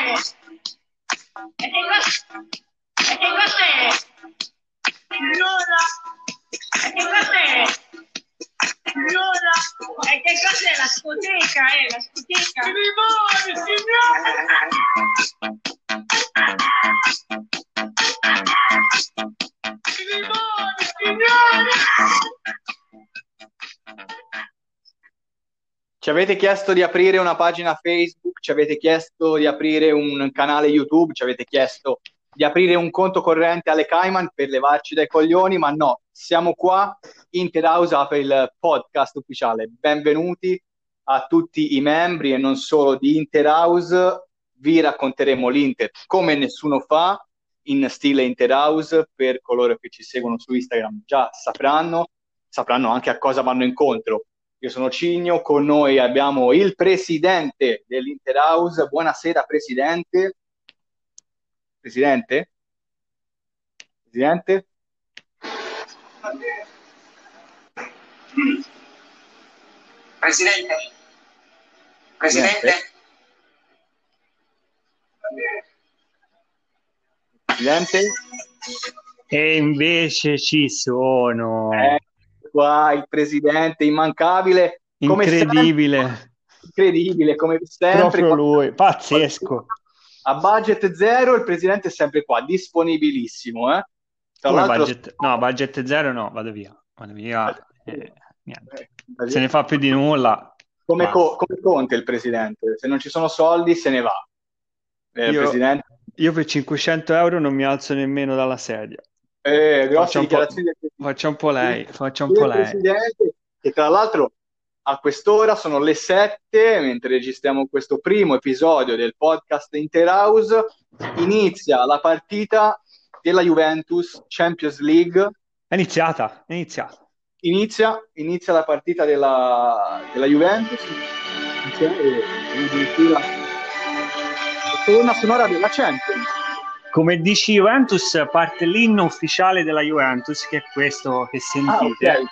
E che cos'è? E che cos'è? Signora! E che cos'è? Signora! E che cos'è la scoteca, eh? La scoteca? I limoni, signora! I limoni, signora! Ci avete chiesto di aprire una pagina Facebook, ci avete chiesto di aprire un canale YouTube, ci avete chiesto di aprire un conto corrente alle Cayman per levarci dai coglioni, ma no, siamo qua, Interhouse apre il podcast ufficiale. Benvenuti a tutti i membri e non solo di Interhouse, vi racconteremo l'Inter come nessuno fa, in stile Interhouse, per coloro che ci seguono su Instagram già sapranno, sapranno anche a cosa vanno incontro io sono Cigno, con noi abbiamo il presidente dell'Interhouse. Buonasera, presidente. Presidente? Presidente? Presidente? Presidente? Presidente? E invece ci sono. Eh, qua il presidente immancabile. Come Incredibile. sempre- incredibile, come sempre. Proprio lui, pazzesco. A budget zero il presidente è sempre qua, disponibilissimo. Eh? Budget? No, budget zero no, vado via. Vado via. eh, niente. eh, Se ne fa più di nulla. come. Co- come Conte il presidente, se non ci sono soldi se ne va. Eh, Io- presidente, Io per 500 euro non mi alzo nemmeno dalla sedia. eh, grosse dichiarazioni. Faccia un po' lei, faccia un po' lei. che tra l'altro a quest'ora sono le 7, mentre registriamo questo primo episodio del podcast Interhouse, inizia la partita della Juventus Champions League. È iniziata, è iniziata. Inizia, inizia la partita della, della Juventus e e addirittura torna sonora della Champions. Come dici Juventus, parte l'inno ufficiale della Juventus, che è questo che Ah, sentite. ok.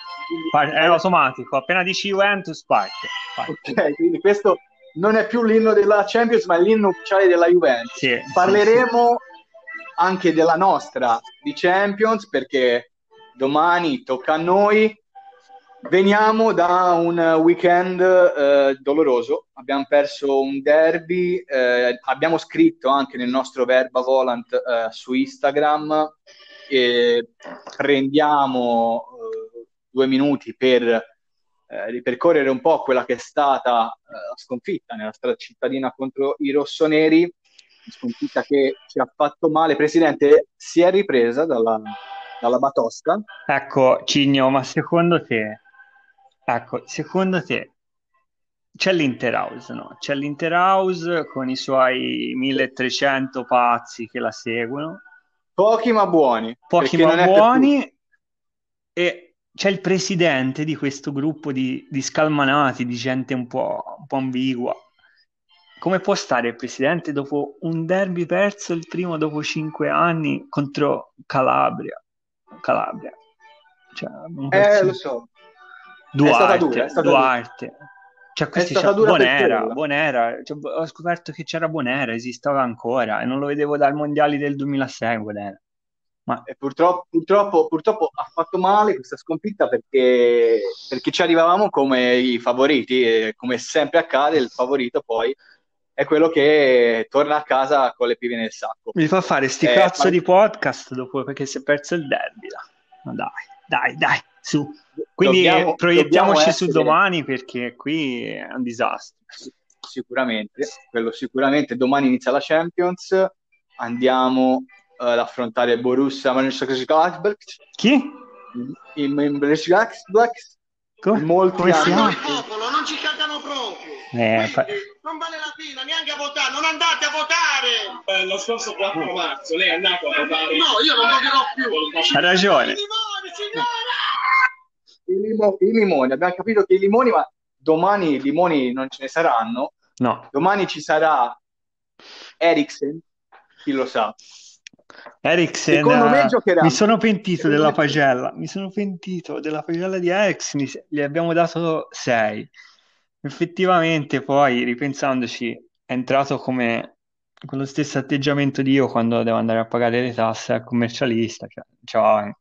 Par- è automatico, appena dici Juventus parte. parte. Ok, quindi questo non è più l'inno della Champions, ma è l'inno ufficiale della Juventus. Sì, sì, Parleremo anche della nostra di Champions perché domani tocca a noi. Veniamo da un weekend eh, doloroso, abbiamo perso un derby, eh, abbiamo scritto anche nel nostro verba volant eh, su Instagram e prendiamo eh, due minuti per eh, ripercorrere un po' quella che è stata eh, la sconfitta nella strada cittadina contro i rossoneri, sconfitta che ci ha fatto male. Presidente, si è ripresa dalla, dalla Batosca? Ecco, Cigno, ma secondo te, ecco, secondo te c'è l'Interhouse, no? C'è l'Interhouse con i suoi 1300 pazzi che la seguono, Pochi ma buoni. pochi ma buoni, e c'è il presidente di questo gruppo di, di scalmanati, di gente un po', un po' ambigua. Come può stare il presidente dopo un derby perso, il primo dopo cinque anni contro Calabria? Calabria. Cioè. Eh, lo so. Duarte, dura, dura. Duarte. Cioè, questi stata c'è- dura per Bonera. Bonera. Cioè, ho scoperto che c'era Bonera, esisteva ancora e non lo vedevo dal mondiali del 2006, Bonera. Ma purtroppo, purtroppo, purtroppo ha fatto male questa sconfitta perché, perché ci arrivavamo come i favoriti e come sempre accade, il favorito poi è quello che torna a casa con le pive nel sacco. mi fa fare sti Eh, cazzo ma- di podcast dopo perché si è perso il derby. là. Ma dai, dai, dai, su. Quindi Dobbiamo- eh, proiettiamoci dobbiamo su essere- domani perché qui è un disastro. Sicuramente, quello sicuramente. Domani inizia la Champions, andiamo eh, ad affrontare Borussia Mönchengladbach, Chi? il Mönchengladbach, Come, molti come chiama? popolo, non ci cagano proprio. Eh, fa- Non vale la pena neanche a votare, non andate a votare. lo scorso 4 marzo lei è andato a votare. No, io non voterò più. Ha ragione. I limoni, signora! i, limo- i limoni. Abbiamo capito che i limoni, ma domani i limoni non ce ne saranno. No, Domani ci sarà Eriksen, chi lo sa. Eriksen, Secondo me eh, giocherà. mi sono pentito Secondo della me- pagella, mi sono pentito della pagella di Eriksen, gli abbiamo dato 6. Effettivamente poi, ripensandoci, è entrato come con lo stesso atteggiamento di io quando devo andare a pagare le tasse al commercialista, cioè, c'ho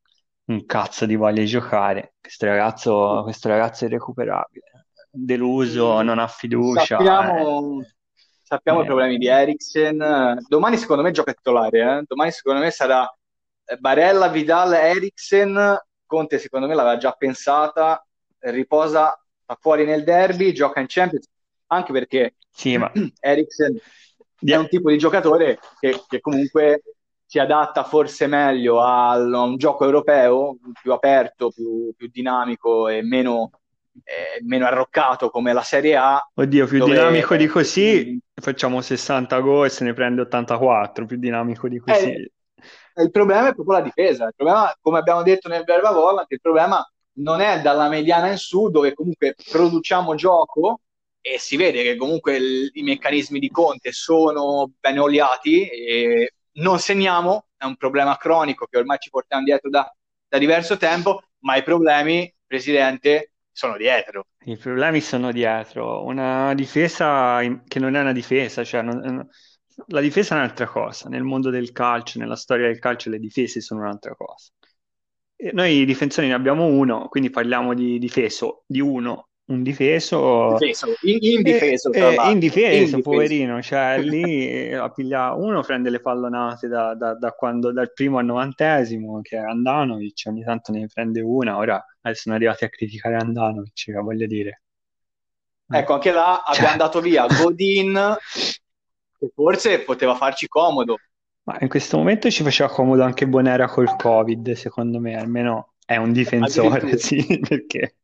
un cazzo di voglia di giocare. Questo ragazzo, questo ragazzo è irrecuperabile, deluso, non ha fiducia. Sappiamo, eh. sappiamo Eh. i problemi di Eriksen. Domani secondo me gioca titolare, eh. Domani secondo me sarà eh, Barella, Vidal, Eriksen. Conte secondo me l'aveva già pensata, riposa, sta fuori nel derby, gioca in Champions, anche perché Sì, ma Eriksen è un tipo di giocatore che, che comunque si adatta forse meglio a un gioco europeo più aperto, più, più dinamico e meno, eh, meno arroccato come la Serie A. oddio, più dove- dinamico di così, facciamo 60 gol e se ne prende 84, più dinamico di così. Eh, Il problema è proprio la difesa. Il problema, come abbiamo detto nel Verba Volant, il problema non è dalla mediana in su, dove comunque produciamo gioco e si vede che comunque il- i meccanismi di Conte sono ben oliati e non segniamo, è un problema cronico che ormai ci portiamo dietro da, da diverso tempo, ma i problemi, Presidente, sono dietro. I problemi sono dietro. Una difesa che non è una difesa, cioè non- la difesa è un'altra cosa. Nel mondo del calcio, nella storia del calcio, le difese sono un'altra cosa. E noi difensori ne abbiamo uno, quindi parliamo di difeso, di uno, un difeso. Difeso, in- indifeso, tra Eh, eh, indifeso, poverino, cioè lì eh, a piglia- uno prende le pallonate da, da- da quando, dal primo al novantesimo, che è Andanovic, ogni tanto ne prende una, ora eh, sono arrivati a criticare Andanovic, voglio dire. Ecco, anche là Cioè. abbiamo dato via Godin, che forse poteva farci comodo. Ma in questo momento ci faceva comodo anche Bonera col Covid, secondo me, almeno è un difensore, sì, perché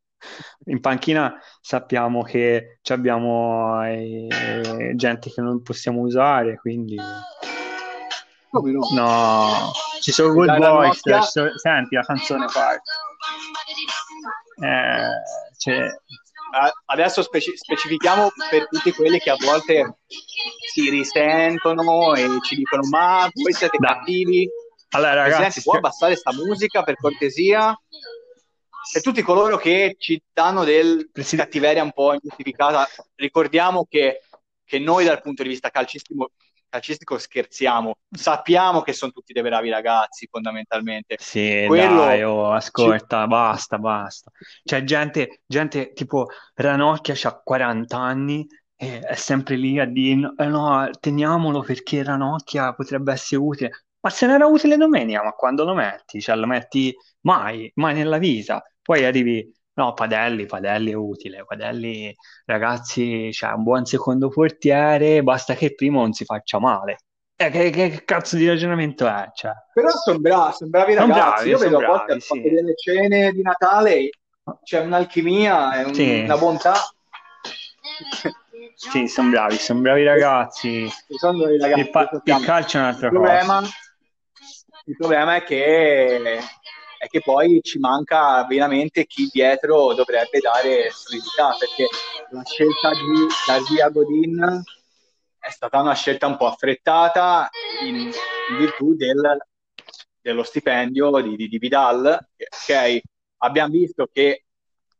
in panchina sappiamo che ci abbiamo eh, gente che non possiamo usare, quindi Come no? no, ci sono good Dai, la boys, Nokia- so- senti la canzone parte. Eh, cioè, Adesso speci- specifichiamo per tutti quelli che a volte si risentono e ci dicono: Ma voi siete Dai. cattivi. allora Presidente, ragazzi, può abbassare sta musica per cortesia? Per tutti coloro che ci danno del Presi- cattiveria un po' ingiustificata, ricordiamo che, che noi dal punto di vista calcistico, calcistico scherziamo, sappiamo che sono tutti dei bravi ragazzi fondamentalmente. Sì, Quello- dai, oh, ascolta, basta, basta. C'è gente, gente tipo Ranocchia ha 40 anni e è sempre lì a dire "No, eh no, teniamolo perché Ranocchia potrebbe essere utile. Ma se non era utile domenica, ma quando lo metti? Cioè lo metti mai, mai nella vita. Poi arrivi, no, Padelli, Padelli è utile, Padelli, ragazzi, c'è un buon secondo portiere, basta che il primo non si faccia male. Eh, che, che cazzo di ragionamento è? Cioè, Però sono bravi, son bravi Son ragazzi. bravi, Io vedo a volte bravi, al fatto sì. delle cene di Natale c'è un'alchimia, è un- Sì. una bontà. Sì, sono bravi, sono bravi ragazzi. Sono Il, pa- il calcio è un'altra Il cosa. problema, il problema è che, è che poi ci manca veramente chi dietro dovrebbe dare solidità, perché la scelta di dar via Godin è stata una scelta un po' affrettata in, in virtù del- dello stipendio di, di- di Vidal. che, Ok, abbiamo visto che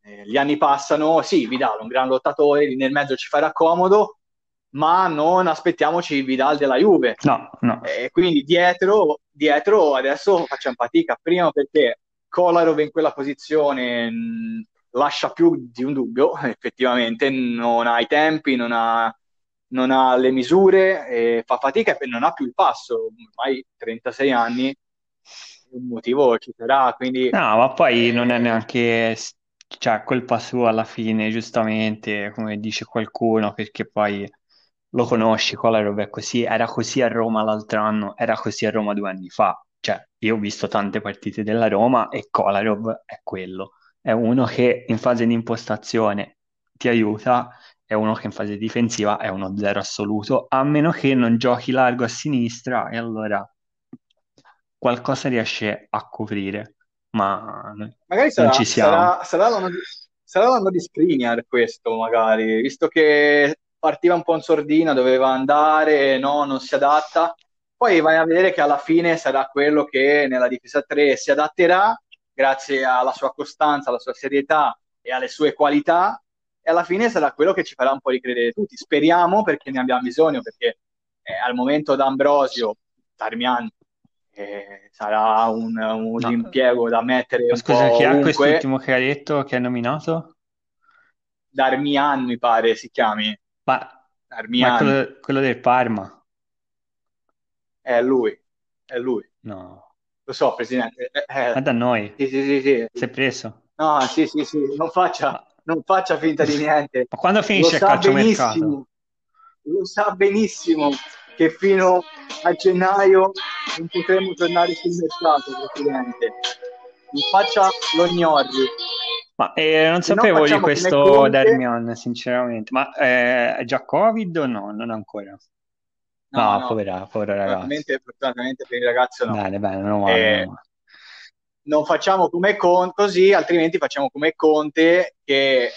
eh, gli anni passano, sì, Vidal è un gran lottatore, lì nel mezzo ci farà comodo, ma non aspettiamoci il Vidal della Juve. No, no. E quindi dietro, dietro adesso facciamo fatica. Prima perché Kolarov in quella posizione mh, lascia più di un dubbio, effettivamente non ha i tempi, non ha, non ha le misure, fa fatica e non ha più il passo. Ormai 36 anni, un motivo ci sarà. Quindi No, ma poi non è neanche, cioè, colpa sua alla fine, giustamente, come dice qualcuno, perché poi lo conosci, Kolarov è così, era così a Roma l'altro anno, era così a Roma due anni fa. Cioè, io ho visto tante partite della Roma e Kolarov è quello. È uno che in fase di impostazione ti aiuta, è uno che in fase difensiva è uno zero assoluto, a meno che non giochi largo a sinistra e allora qualcosa riesce a coprire, ma magari sarà, ci siamo. sarà, sarà l'anno di, sarà l'anno di Skriniar questo, magari, visto che partiva un po' in sordina, doveva andare, no, non si adatta. Poi vai a vedere che alla fine sarà quello che nella difesa 3 si adatterà grazie alla sua costanza, alla sua serietà e alle sue qualità e alla fine sarà quello che ci farà un po' ricredere tutti. Speriamo perché ne abbiamo bisogno, perché eh, al momento D'Ambrosio, Darmian, eh, sarà un, un No. impiego da mettere Ma scusa, chi è quest'ultimo che hai detto, che hai nominato? Darmian mi pare si chiami, Ma, ma è Darmian, quello, quello del Parma? è lui, è lui. No, Lo so, Presidente. Eh, eh, ma da noi, sì, sì, sì, sì. si è preso. No, sì, sì, sì, non faccia, Ma, non faccia finta di niente. ma quando Lo finisce il sa calciomercato? benissimo, lo sa benissimo che fino a gennaio non potremo tornare sul mercato, Presidente. Non faccia lo gnorri. Ma eh, non sapevo di questo Conte. Darmian, sinceramente. Ma eh, è già Covid o no? Non ancora. No, No, no, povera, povero ragazzo. fortunatamente, per il ragazzo no. Bene, bene, meno male, Eh, male. non facciamo come Conte così, altrimenti facciamo come Conte che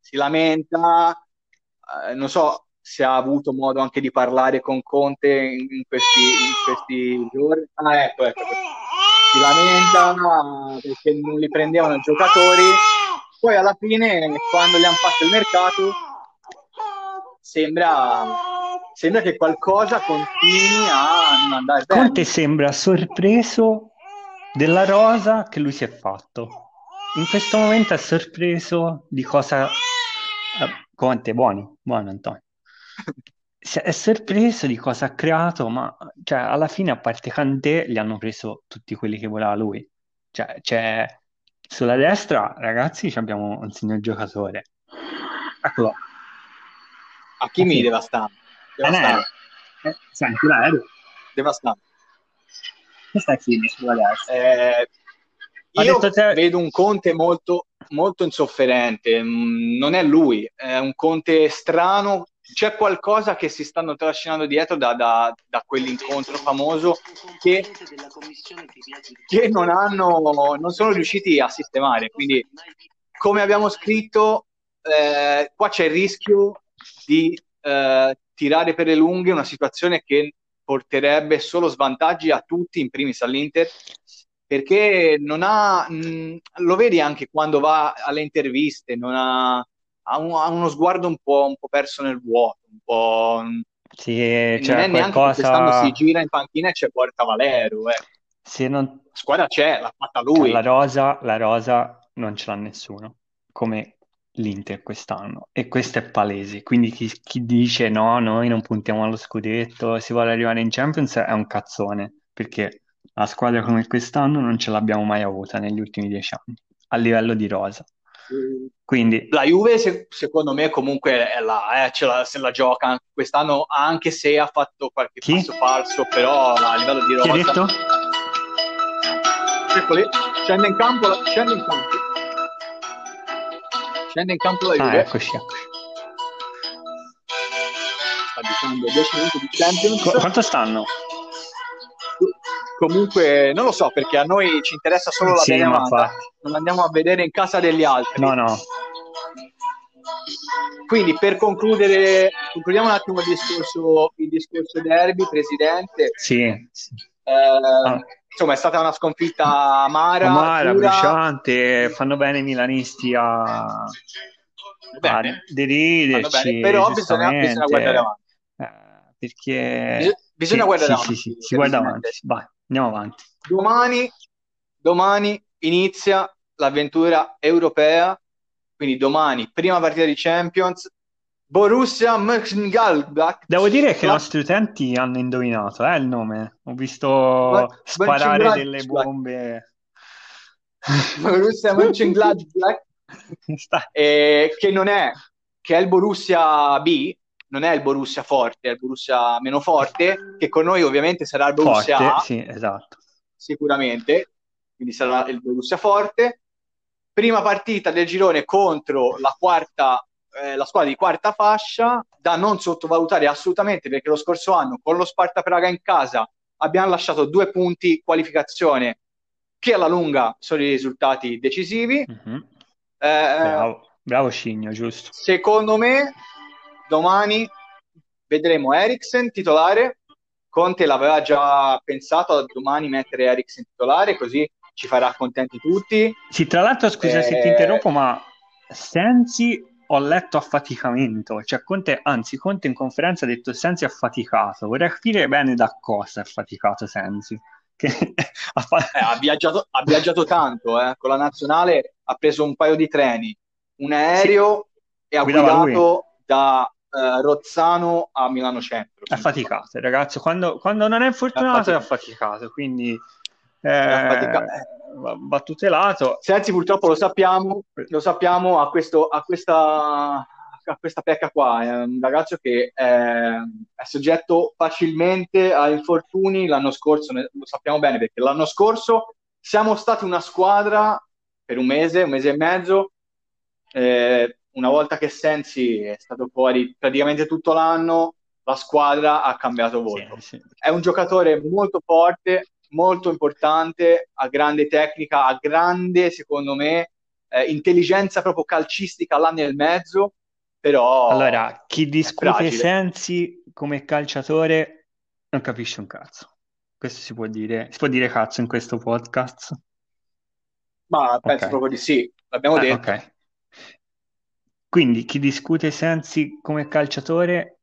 si lamenta, eh, non so se ha avuto modo anche di parlare con Conte in, in questi, in questi giorni. Ah, ecco, ecco. Si lamenta perché non li prendevano i giocatori, poi alla fine, quando gli hanno fatto il mercato, sembra, sembra che qualcosa continui a non andare bene. Conte sembra sorpreso della rosa che lui si è fatto. In questo momento è sorpreso di cosa... eh, Conte, buoni, buono Antonio. È sorpreso di cosa ha creato, ma cioè, alla fine, a parte Kanté, gli hanno preso tutti quelli che voleva lui. Cioè, c'è sulla destra, ragazzi, abbiamo un signor giocatore. Eccolo. Hakimi Hakimi. devastante, aereo. devastante, Eh, senti, l'aereo. devastante. Questa è Hakimi sulla destra. Eh, io te- vedo un Conte molto, molto insofferente, mm, non è lui, è un Conte strano, c'è qualcosa che si stanno trascinando dietro da, da- da quell'incontro famoso che, che non hanno, non sono riusciti a sistemare. Quindi, come abbiamo scritto, eh, qua c'è il rischio di eh, tirare per le lunghe una situazione che porterebbe solo svantaggi a tutti, in primis all'Inter, perché non ha, mh, lo vedi anche quando va alle interviste, non ha, ha, un- ha uno sguardo un po', un po' perso nel vuoto, un po', Sì, non è neanche quest'anno qualcosa... si gira in panchina e c'è Porta Valero, eh. Se non... La squadra c'è, l'ha fatta cioè, lui. la rosa, la rosa non ce l'ha nessuno, come l'Inter quest'anno. E questo è palese. Quindi chi, chi dice no, noi non puntiamo allo scudetto, si vuole arrivare in Champions è un cazzone, perché la squadra come quest'anno non ce l'abbiamo mai avuta negli ultimi dieci anni, a livello di rosa. Quindi, La Juve, se- secondo me, comunque è là, eh, ce la- se la gioca quest'anno, anche se ha fatto qualche Chi? passo falso, però a livello di chi ha rosa. detto? Eccoli, scende in campo, la- scende in campo. Scende in campo la Ah, Juve, eccoci, eccoci. sta giocando 10 minuti di Champions. Qu- quanto stanno? Comunque, non lo so, perché a noi ci interessa solo la Sì, infatti. non andiamo a vedere in casa degli altri. No, no. Quindi, per concludere, concludiamo un attimo il discorso, il discorso derby, Presidente. Sì, sì. Eh, insomma, è stata una sconfitta amara, Amara, bruciante, fanno bene i milanisti a, a Bene, deriderci, però bisogna, bisogna guardare avanti. eh, perché Bis- bisogna sì, guardare sì, avanti. sì, sì, si guarda avanti. Vai, andiamo avanti. Domani, domani inizia l'avventura europea, quindi domani, prima partita di Champions, Borussia Mönchengladbach. Devo dire che i nostri utenti hanno indovinato eh, il nome. Ho visto sparare delle bombe. Borussia Mönchengladbach, eh, che non è, che è il Borussia B, non è il Borussia forte, è il Borussia meno forte, che con noi ovviamente sarà il Borussia Forte, A. sì, esatto. sicuramente, quindi sarà il Borussia forte. Prima partita del girone contro la quarta, eh, la squadra di quarta fascia, da non sottovalutare assolutamente perché lo scorso anno con lo Sparta Praga in casa abbiamo lasciato due punti qualificazione che alla lunga sono i risultati decisivi. Mhm. Eh, Bravo, bravo Cigno, giusto. Secondo me, domani vedremo Eriksen titolare. Conte l'aveva già pensato a domani mettere Eriksen titolare, così ci farà contenti tutti. Sì, tra l'altro, scusa se ti Eh, interrompo, ma Sensi ho letto affaticamento, cioè Conte, anzi Conte in conferenza ha detto Sensi affaticato, vorrei capire bene da cosa è affaticato Sensi. Che ha, fa- Eh, ha viaggiato, ha viaggiato tanto, eh. Con la nazionale ha preso un paio di treni, un aereo e ha Guidava lui. guidato da eh, Rozzano a Milano Centro. è affaticato, il ragazzo, quando, quando non è infortunato è affaticato, quindi eh, va, va tutelato. Sensi purtroppo lo sappiamo, lo sappiamo, ha, questo, ha questa, ha questa pecca qua, è un ragazzo che è, è soggetto facilmente a infortuni, l'anno scorso ne- lo sappiamo bene perché l'anno scorso siamo stati una squadra per un mese, un mese e mezzo, eh, una volta che Sensi è stato fuori praticamente tutto l'anno, la squadra ha cambiato volto. Sì, sì. È un giocatore molto forte, molto importante, ha grande tecnica, ha grande, secondo me, eh, intelligenza proprio calcistica là nel mezzo, però Allora, chi discute. Sensi come calciatore non capisce un cazzo. Questo si può dire, si può dire cazzo in questo podcast? Ma penso Ok. proprio di sì, l'abbiamo Eh, detto. ok. Quindi chi discute Sensi come calciatore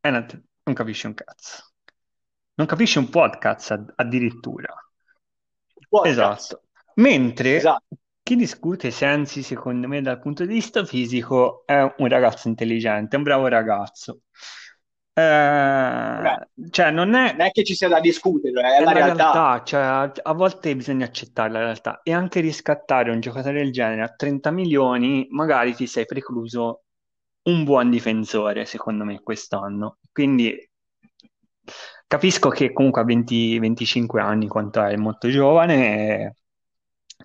eh, non, capisce un cazzo. Non capisce un podcast ad- addirittura. Podcast. Esatto. Mentre Esatto. chi discute Sensi, secondo me, dal punto di vista fisico, è un ragazzo intelligente, un bravo ragazzo. Eh, cioè, non è, Non è che ci sia da discutere, è è la realtà. realtà, cioè, a volte bisogna accettare la realtà e anche riscattare un giocatore del genere a 30 milioni, magari ti sei precluso un buon difensore, secondo me, quest'anno. Quindi capisco che comunque a 20, 25 anni, quanto è, molto giovane,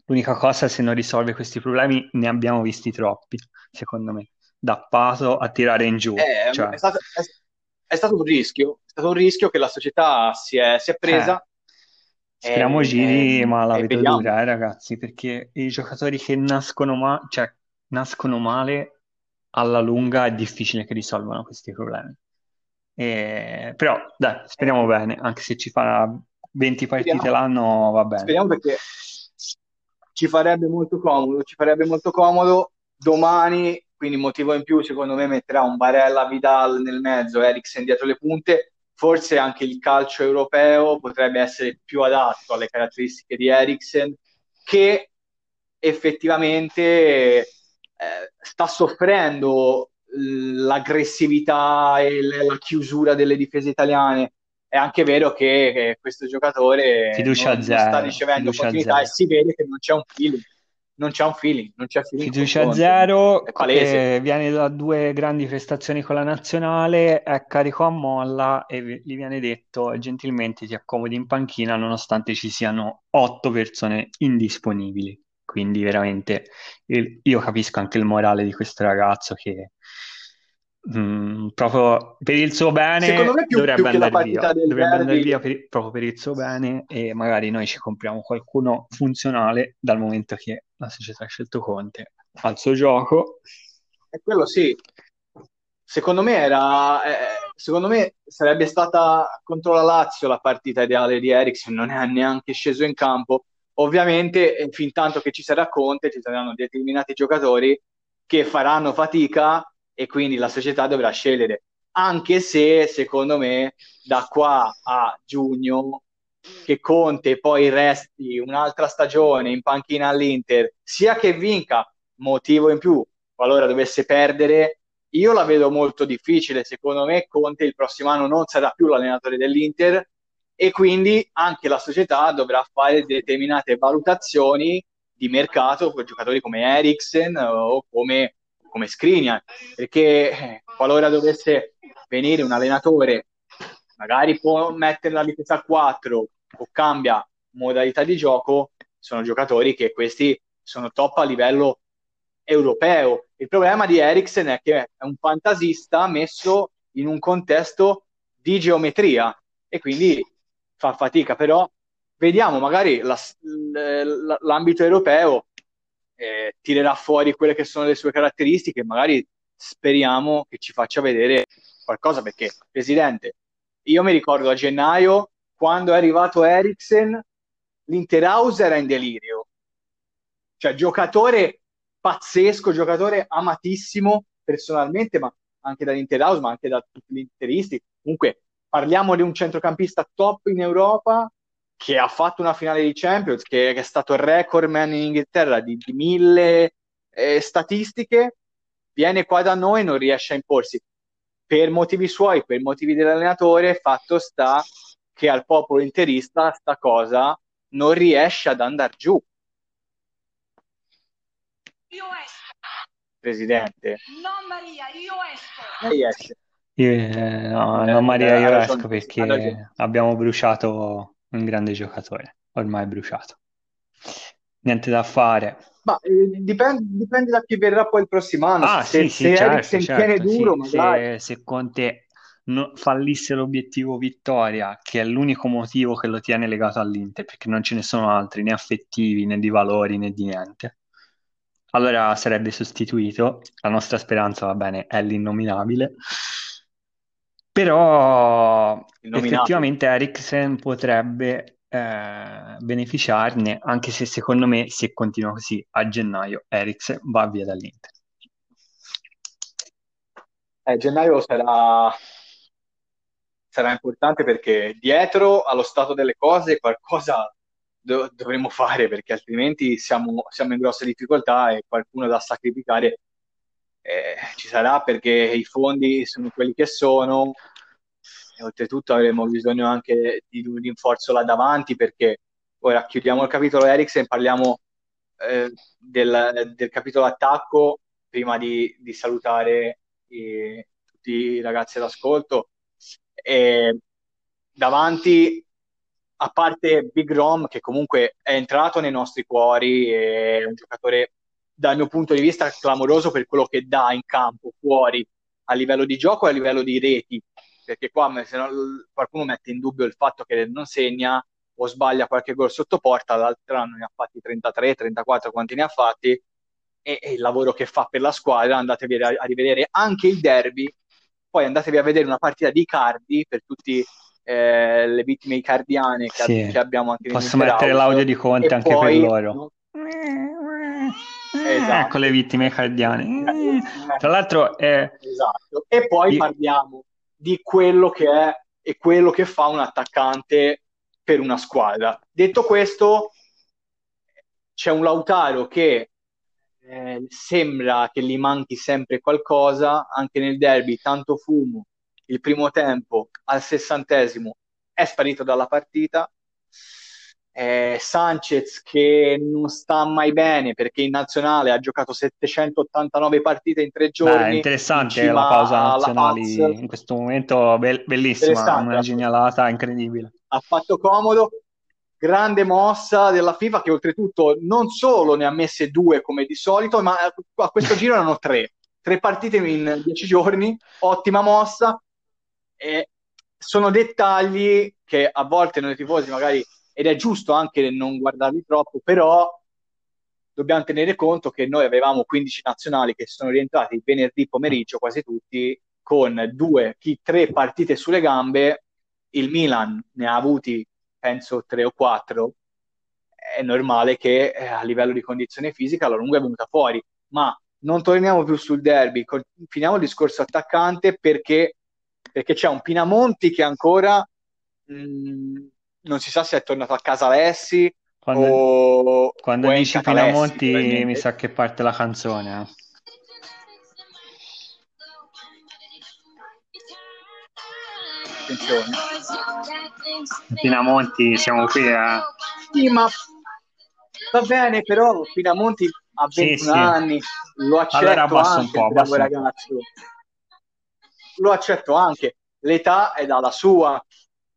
l'unica cosa, se non risolve questi problemi, ne abbiamo visti troppi, secondo me, da Pato a tirare in giù. È, Cioè, è stato, è- è stato un rischio, è stato un rischio che la società si è, si è presa Speriamo e, giri, ma la e vedo vediamo. dura, eh, ragazzi, perché i giocatori che nascono, ma- cioè, nascono male, alla lunga è difficile che risolvano questi problemi. E- Però, dai, speriamo bene, anche se ci fa 20 partite Speriamo. l'anno, va bene. Speriamo perché ci farebbe molto comodo, ci farebbe molto comodo domani, quindi motivo in più secondo me metterà un Barella Vidal nel mezzo, Eriksen dietro le punte, forse anche il calcio europeo potrebbe essere più adatto alle caratteristiche di Eriksen che effettivamente eh, sta soffrendo l'aggressività e la chiusura delle difese italiane. È anche vero che, che questo giocatore non, non sta ricevendo fiducia continuità e si vede che non c'è un feeling, non c'è un feeling, non c'è feeling Fiducia zero, eh, viene da due grandi prestazioni con la nazionale, è carico a molla e gli viene detto gentilmente ti accomodi in panchina nonostante ci siano otto persone indisponibili. Quindi veramente io capisco anche il morale di questo ragazzo che mm, proprio per il suo bene più, più dovrebbe la andare via, dovrebbe andare via per- proprio per il suo bene e magari noi ci compriamo qualcuno funzionale dal momento che la società ha scelto Conte al suo gioco. è quello sì. Secondo me era, eh, secondo me sarebbe stata contro la Lazio la partita ideale di Eriksen, non è neanche sceso in campo. Ovviamente, eh, fin tanto che ci sarà Conte, ci saranno determinati giocatori che faranno fatica e quindi la società dovrà scegliere. Anche se, secondo me, da qua a giugno, che Conte poi resti un'altra stagione in panchina all'Inter, sia che vinca, motivo in più, qualora dovesse perdere, io la vedo molto difficile. Secondo me, Conte il prossimo anno non sarà più l'allenatore dell'Inter e quindi anche la società dovrà fare determinate valutazioni di mercato per giocatori come Eriksen o come, come Skriniar, perché eh, qualora dovesse venire un allenatore, magari può mettere la difesa a 4 o cambia modalità di gioco, sono giocatori che questi sono top a livello europeo. Il problema di Eriksen è che è un fantasista messo in un contesto di geometria e quindi fa fatica, però vediamo, magari la- l'ambito europeo eh, tirerà fuori quelle che sono le sue caratteristiche, magari speriamo che ci faccia vedere qualcosa, perché, Presidente, io mi ricordo a gennaio, quando è arrivato Eriksen, l'Interhouse era in delirio, cioè giocatore pazzesco, giocatore amatissimo personalmente, ma anche dall'Inter House, ma anche da tutti gli interisti. Comunque parliamo di un centrocampista top in Europa che ha fatto una finale di Champions, che, è stato il recordman in Inghilterra di, di mille eh, statistiche, viene qua da noi e non riesce a imporsi. Per motivi suoi, per motivi dell'allenatore, fatto sta che al popolo interista sta cosa non riesce ad andare giù. Io esco. Presidente, No Maria, io esco. lei esce. Io, eh, no, Eh, no, Maria, ha io esco perché abbiamo bruciato un grande giocatore, ormai bruciato. Niente da fare. Ma eh, dipende, dipende da chi verrà poi il prossimo anno. Ah, se, sì, se sì, certo, Eriksen tiene certo, duro, sì. magari. Se, se Conte no- fallisse l'obiettivo vittoria, che è l'unico motivo che lo tiene legato all'Inter, perché non ce ne sono altri, né affettivi, né di valori, né di niente, allora sarebbe sostituito. La nostra speranza, va bene, è l'innominabile. Però effettivamente Eriksen potrebbe eh, beneficiarne, anche se secondo me se continua così a gennaio Eriksen va via dall'Inter. Eh, gennaio sarà, sarà importante perché dietro allo stato delle cose qualcosa do- dovremo fare perché altrimenti siamo, siamo in grosse difficoltà e qualcuno da sacrificare eh, ci sarà perché i fondi sono quelli che sono e oltretutto avremo bisogno anche di un rinforzo là davanti perché ora chiudiamo il capitolo Eriksen parliamo eh, del, del capitolo attacco prima di, di salutare i- tutti i ragazzi all'ascolto. E davanti, a parte Big Rom, che comunque è entrato nei nostri cuori, è un giocatore dal mio punto di vista clamoroso per quello che dà in campo, fuori, a livello di gioco e a livello di reti, perché qua se no, qualcuno mette in dubbio il fatto che non segna o sbaglia qualche gol sotto porta, l'altro anno ne ha fatti 33, 34, quanti ne ha fatti, e, e il lavoro che fa per la squadra, andatevi a, a rivedere anche il derby, poi andatevi a vedere una partita di Cardi per tutte le vittime icardiane che, Sì. che abbiamo anche in Posso Inter mettere l'audio di Conte anche poi- per loro. Esatto. Ecco le vittime cardiane. Tra l'altro, eh, Esatto. E poi Io- parliamo di quello che è e quello che fa un attaccante per una squadra. Detto questo, c'è un Lautaro che eh, sembra che gli manchi sempre qualcosa, anche nel derby, tanto fumo, il primo tempo al sessantesimo è sparito dalla partita. Eh, Sanchez che non sta mai bene perché in nazionale ha giocato 789 partite in tre beh, giorni è interessante in la pausa nazionali Paz. in questo momento, be- bellissima, una genialata incredibile. ha fatto comodo. Grande mossa della FIFA che oltretutto non solo ne ha messe due come di solito, ma a questo giro erano tre. Tre partite in dieci giorni, ottima mossa. E sono dettagli che a volte noi tifosi magari, ed è giusto anche non guardarli troppo, però dobbiamo tenere conto che noi avevamo 15 nazionali che sono rientrati venerdì pomeriggio, quasi tutti, con due, chi, tre partite sulle gambe. Il Milan ne ha avuti, penso, tre o quattro. È normale che eh, a livello di condizione fisica la lunga è venuta fuori, ma non torniamo più sul derby, finiamo il discorso attaccante perché, perché c'è un Pinamonti che ancora mh, non si sa se è tornato a casa Alessi Quando, o, quando o è in dici Pinamonti probabilmente. mi sa che parte la canzone. eh. Attenzione. Pinamonti, siamo qui a... Sì, ma va bene, però Pinamonti ha Sì, 21 sì. anni, lo accetto Allora abbassa un anche, po', abbassa un po'. ragazzo. Lo accetto anche, l'età è dalla sua,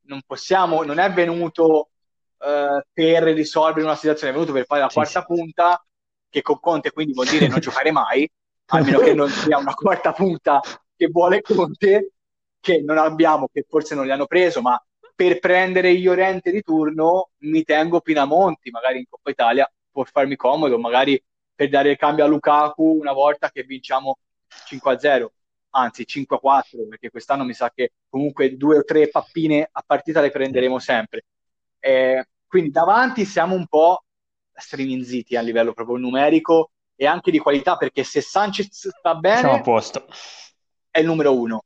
non possiamo, non è venuto eh, per risolvere una situazione, è venuto per fare la Sì, quarta sì. punta, che con Conte quindi vuol dire non giocare mai, a meno che non sia una quarta punta che vuole Conte, che non abbiamo, che forse non li hanno preso, ma per prendere Iorente di turno mi tengo Pinamonti, magari in Coppa Italia può farmi comodo, magari per dare il cambio a Lukaku una volta che vinciamo 5-0, anzi 5-4, perché quest'anno mi sa che comunque due o tre pappine a partita le prenderemo sempre. Eh, quindi davanti siamo un po' striminziti a livello proprio numerico e anche di qualità, perché se Sanchez sta Siamo a bene posto. è il numero uno.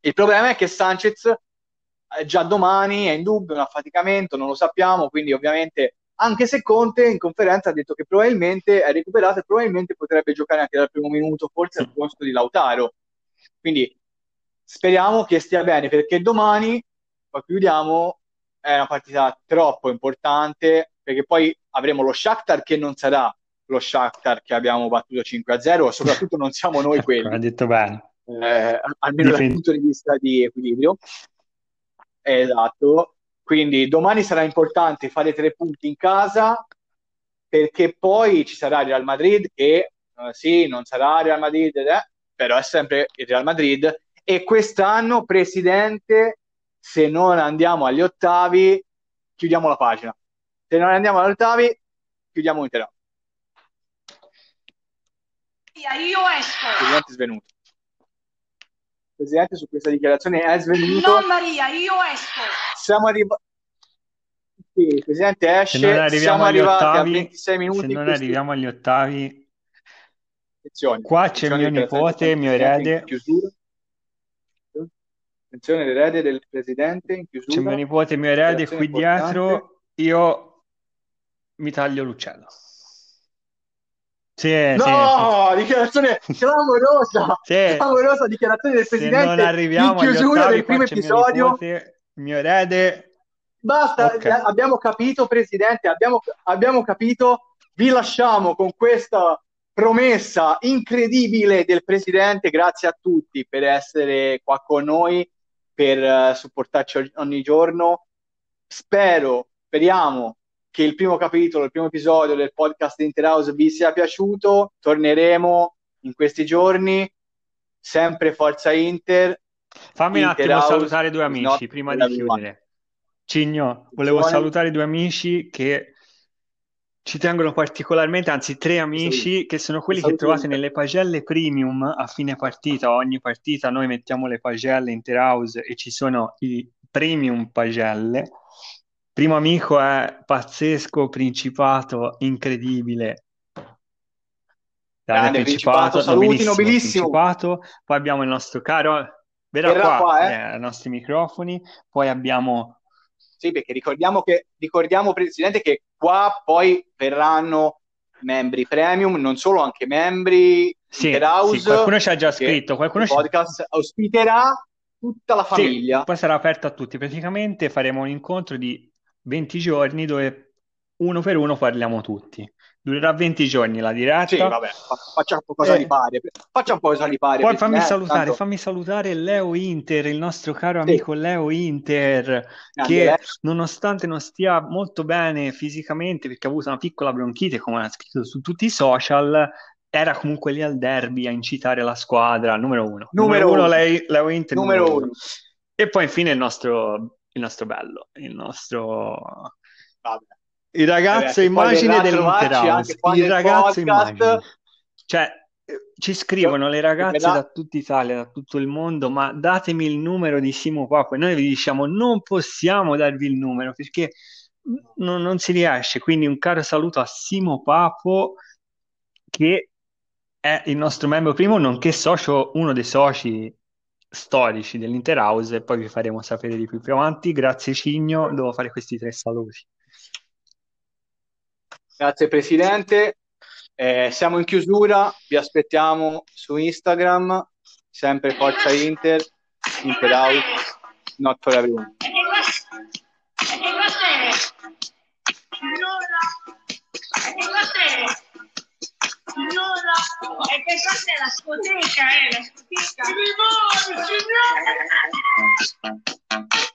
Il problema è che Sanchez eh, già domani è in dubbio, un affaticamento, non lo sappiamo, quindi ovviamente, anche se Conte in conferenza ha detto che probabilmente è recuperato e probabilmente potrebbe giocare anche dal primo minuto, forse al posto di Lautaro. Quindi speriamo che stia bene, perché domani, poi chiudiamo, è una partita troppo importante, perché poi avremo lo Shakhtar che non sarà lo Shakhtar che abbiamo battuto 5-0, soprattutto non siamo noi Ecco, quelli ha detto bene. eh, almeno dal Difend- punto di vista di equilibrio. Esatto. Quindi domani sarà importante fare tre punti in casa perché poi ci sarà il Real Madrid che eh, sì, non sarà Real Madrid, eh, però è sempre il Real Madrid e quest'anno, presidente, se non andiamo agli ottavi, chiudiamo la pagina. Se non andiamo agli ottavi, chiudiamo l'intero. Io esco. Presidente svenuto. Presidente su questa dichiarazione è svenuto. Non Maria, io esco. Siamo arrivati. Sì, il presidente Se esce. non arriviamo Siamo agli arrivati a ottavi, 26 minuti. se non questi- arriviamo agli ottavi, Attenzione, Qua c'è attenzione, mio nipote, mio erede. Attenzione, l'erede del presidente in chiusura. c'è mio nipote, mio erede qui dietro, importante. io mi taglio l'uccello. Sì, sì, No, dichiarazione clamorosa, sì. Sì. clamorosa dichiarazione del Se presidente non arriviamo in chiusura ottavi, del primo mio episodio. nipote, mio erede. Basta, Ok. eh, abbiamo capito, Presidente, abbiamo, abbiamo capito. Vi lasciamo con questa promessa incredibile del Presidente. Grazie a tutti per essere qua con noi, per eh, supportarci ogni giorno. Spero, speriamo che il primo capitolo, il primo episodio del podcast di Interhouse vi sia piaciuto. Torneremo in questi giorni. Sempre Forza Inter. Fammi un attimo Interhouse salutare due amici prima di chiudere. Cigno, volevo Attenzione. salutare due amici che ci tengono particolarmente, anzi tre amici che sono quelli che trovate nelle pagelle premium a fine partita. Ogni partita noi mettiamo le pagelle Interhouse e ci sono i premium pagelle. Primo amico è pazzesco, Principato, incredibile. Grande Grande Principato, saluti, nobilissimo. Principato. Poi abbiamo il nostro caro, verrà Verrà qua, qua, eh. eh, ai nostri microfoni. Poi abbiamo Sì, perché ricordiamo che ricordiamo, Presidente, che qua poi verranno membri premium, non solo anche membri Sì, Interhouse, sì, qualcuno ci ha già scritto, qualcuno il ci- podcast ospiterà tutta la Sì, famiglia. poi sarà aperto a tutti. Praticamente faremo un incontro di 20 giorni dove uno per uno parliamo tutti. Durerà 20 giorni la diretta. Sì, vabbè, fa- faccia un po' cosa Eh. pare. Faccia un po' cosa gli pare. Poi fammi Presidente, salutare, tanto- fammi salutare Leo Inter, il nostro caro Sì. amico Leo Inter, Grande che Leo. nonostante non stia molto bene fisicamente perché ha avuto una piccola bronchite, come ha scritto su tutti i social, era comunque lì al derby a incitare la squadra, numero uno. Numero uno, uno. lei- Leo Inter, Numero numero uno. uno. E poi infine il nostro, il nostro bello, il nostro... Vabbè. Il ragazzo Vabbè, immagine dell'Interhouse, il ragazzo podcast. immagine. Cioè, eh, ci scrivono le ragazze da tutta Italia, da tutto il mondo, ma datemi il numero di Simo Papo. E noi vi diciamo, non possiamo darvi il numero perché non, non si riesce. Quindi un caro saluto a Simo Papo, che è il nostro membro primo, nonché socio, uno dei soci storici dell'Interhouse, e poi vi faremo sapere di più più avanti. Grazie Cigno, devo fare questi tre saluti. Grazie Presidente. Eh, siamo in chiusura, vi aspettiamo su Instagram, sempre Forza Inter, Interhouse, not for everyone. E signora, e che questa è la scoteca, eh, la scoteca.